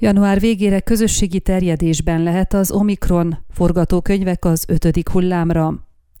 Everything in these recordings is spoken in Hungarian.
Január végére közösségi terjedésben lehet az Omikron forgatókönyvek az ötödik hullámra.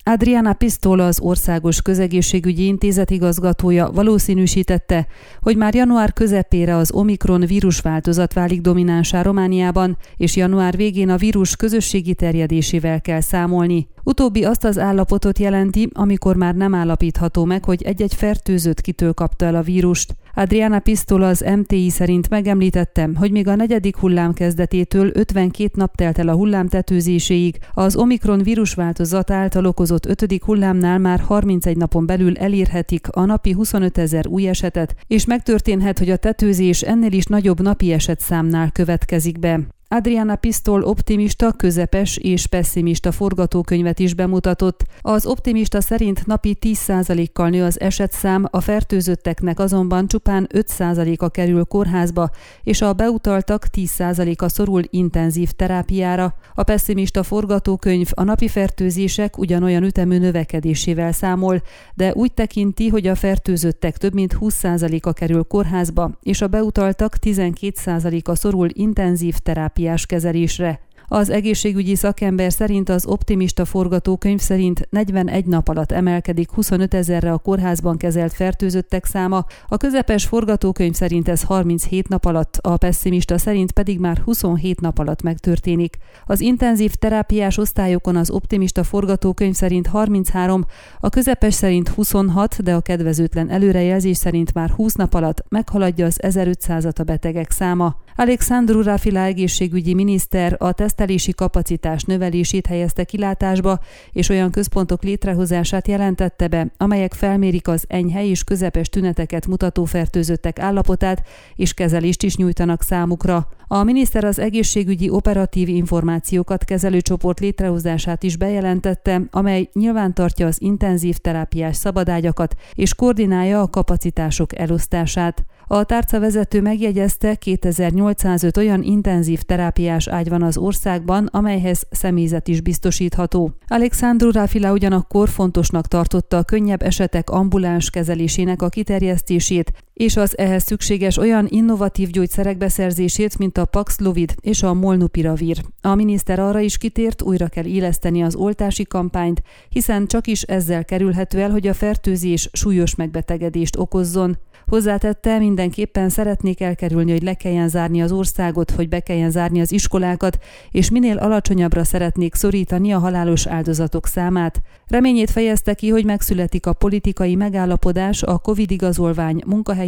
Adriana Pistola, az Országos Közegészségügyi Intézet igazgatója valószínűsítette, hogy már január közepére az Omikron vírusváltozat válik dominánsá Romániában, és január végén a vírus közösségi terjedésével kell számolni. Utóbbi azt az állapotot jelenti, amikor már nem állapítható meg, hogy egy-egy fertőzött kitől kapta el a vírust. Adriana Pistola az MTI szerint megemlítettem, hogy még a negyedik hullám kezdetétől 52 nap telt el a hullám tetőzéséig, az Omikron vírusváltozat által okozott ötödik hullámnál már 31 napon belül elérhetik a napi 25 ezer új esetet, és megtörténhet, hogy a tetőzés ennél is nagyobb napi esetszámnál következik be. Adriana Pistol optimista, közepes és pessimista forgatókönyvet is bemutatott. Az optimista szerint napi 10%-kal nő az esetszám, a fertőzötteknek azonban csupán 5%-a kerül kórházba, és a beutaltak 10%-a szorul intenzív terápiára. A pessimista forgatókönyv a napi fertőzések ugyanolyan ütemű növekedésével számol, de úgy tekinti, hogy a fertőzöttek több mint 20%-a kerül kórházba, és a beutaltak 12%-a szorul intenzív terápiára terápiás kezelésre. Az egészségügyi szakember szerint az optimista forgatókönyv szerint 41 nap alatt emelkedik 25 ezerre a kórházban kezelt fertőzöttek száma, a közepes forgatókönyv szerint ez 37 nap alatt, a pessimista szerint pedig már 27 nap alatt megtörténik. Az intenzív terápiás osztályokon az optimista forgatókönyv szerint 33, a közepes szerint 26, de a kedvezőtlen előrejelzés szerint már 20 nap alatt meghaladja az 1500-at a betegek száma. Alexandru Rafila egészségügyi miniszter a tesztelési kapacitás növelését helyezte kilátásba, és olyan központok létrehozását jelentette be, amelyek felmérik az enyhe és közepes tüneteket mutató fertőzöttek állapotát, és kezelést is nyújtanak számukra. A miniszter az egészségügyi operatív információkat kezelő csoport létrehozását is bejelentette, amely nyilván tartja az intenzív terápiás szabadágyakat és koordinálja a kapacitások elosztását. A tárca vezető megjegyezte, 2805 olyan intenzív terápiás ágy van az országban, amelyhez személyzet is biztosítható. Alexandru Rafila ugyanakkor fontosnak tartotta a könnyebb esetek ambuláns kezelésének a kiterjesztését, és az ehhez szükséges olyan innovatív gyógyszerek beszerzését, mint a Paxlovid és a Molnupiravir. A miniszter arra is kitért, újra kell éleszteni az oltási kampányt, hiszen csak is ezzel kerülhető el, hogy a fertőzés súlyos megbetegedést okozzon. Hozzátette, mindenképpen szeretnék elkerülni, hogy le kelljen zárni az országot, hogy be kelljen zárni az iskolákat, és minél alacsonyabbra szeretnék szorítani a halálos áldozatok számát. Reményét fejezte ki, hogy megszületik a politikai megállapodás a COVID igazolvány munkahelyi